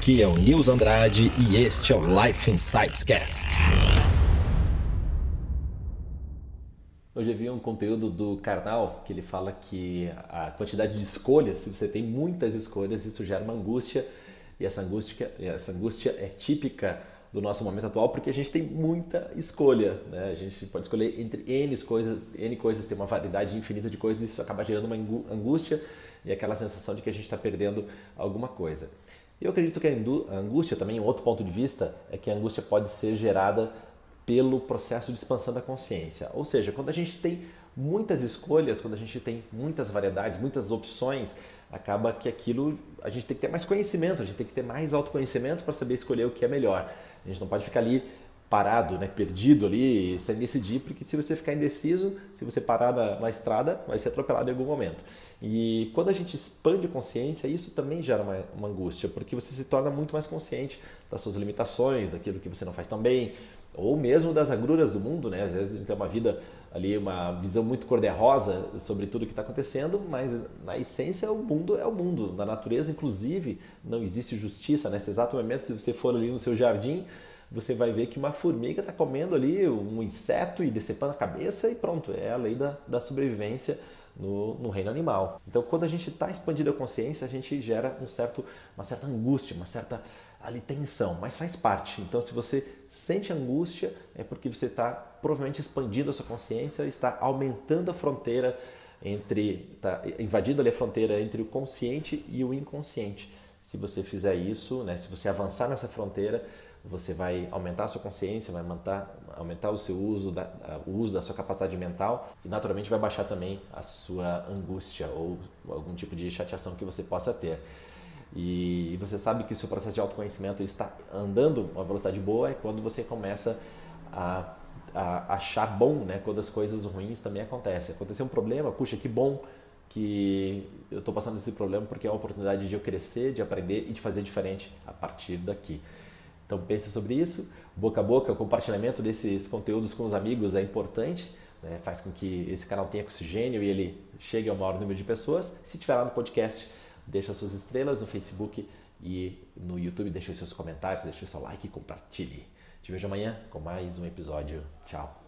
Aqui é o Nils Andrade e este é o Life Insights Cast. Hoje eu vi um conteúdo do Karnal que ele fala que a quantidade de escolhas, se você tem muitas escolhas, isso gera uma angústia e essa angústia, essa angústia é típica do nosso momento atual porque a gente tem muita escolha, né? A gente pode escolher entre N coisas, N coisas, tem uma variedade infinita de coisas e isso acaba gerando uma angústia e aquela sensação de que a gente está perdendo alguma coisa. Eu acredito que a angústia também, um outro ponto de vista, é que a angústia pode ser gerada pelo processo de expansão da consciência. Ou seja, quando a gente tem muitas escolhas, quando a gente tem muitas variedades, muitas opções, acaba que aquilo a gente tem que ter mais conhecimento, a gente tem que ter mais autoconhecimento para saber escolher o que é melhor. A gente não pode ficar ali parado, né, perdido ali, sem decidir, porque se você ficar indeciso, se você parar na, na, estrada, vai ser atropelado em algum momento. E quando a gente expande a consciência, isso também gera uma, uma angústia, porque você se torna muito mais consciente das suas limitações, daquilo que você não faz tão bem, ou mesmo das agruras do mundo, né? Às vezes a gente tem uma vida ali, uma visão muito cor-de-rosa sobre tudo que está acontecendo, mas na essência o mundo é o mundo. Na natureza, inclusive, não existe justiça. Nesse exato momento, se você for ali no seu jardim, você vai ver que uma formiga está comendo ali um inseto e decepando a cabeça e pronto, é a lei da, da sobrevivência no, no, reino animal. Então, quando a gente está expandindo a consciência, a gente gera um certo, uma certa angústia, uma certa ali tensão, mas faz parte. Então, se você sente angústia, é porque você está provavelmente expandindo a sua consciência, está aumentando a fronteira entre, está invadindo ali a fronteira entre o consciente e o inconsciente. Se você fizer isso, né, se você avançar nessa fronteira, você vai aumentar a sua consciência, vai aumentar, aumentar o seu uso, da, o uso da sua capacidade mental e naturalmente vai baixar também a sua angústia ou algum tipo de chateação que você possa ter. E você sabe que o seu processo de autoconhecimento está andando a uma velocidade boa é quando você começa a, a achar bom, né? Quando as coisas ruins também acontecem. Aconteceu um problema, puxa, que bom que eu estou passando esse problema porque é uma oportunidade de eu crescer, de aprender e de fazer diferente a partir daqui. Então pense sobre isso. Boca a boca, o compartilhamento desses conteúdos com os amigos é importante, né? faz com que esse canal tenha oxigênio e ele chegue ao maior número de pessoas. Se tiver lá no podcast, deixa suas estrelas no Facebook e no YouTube, deixe os seus comentários, deixe o seu like e compartilhe. Te vejo amanhã com mais um episódio. Tchau.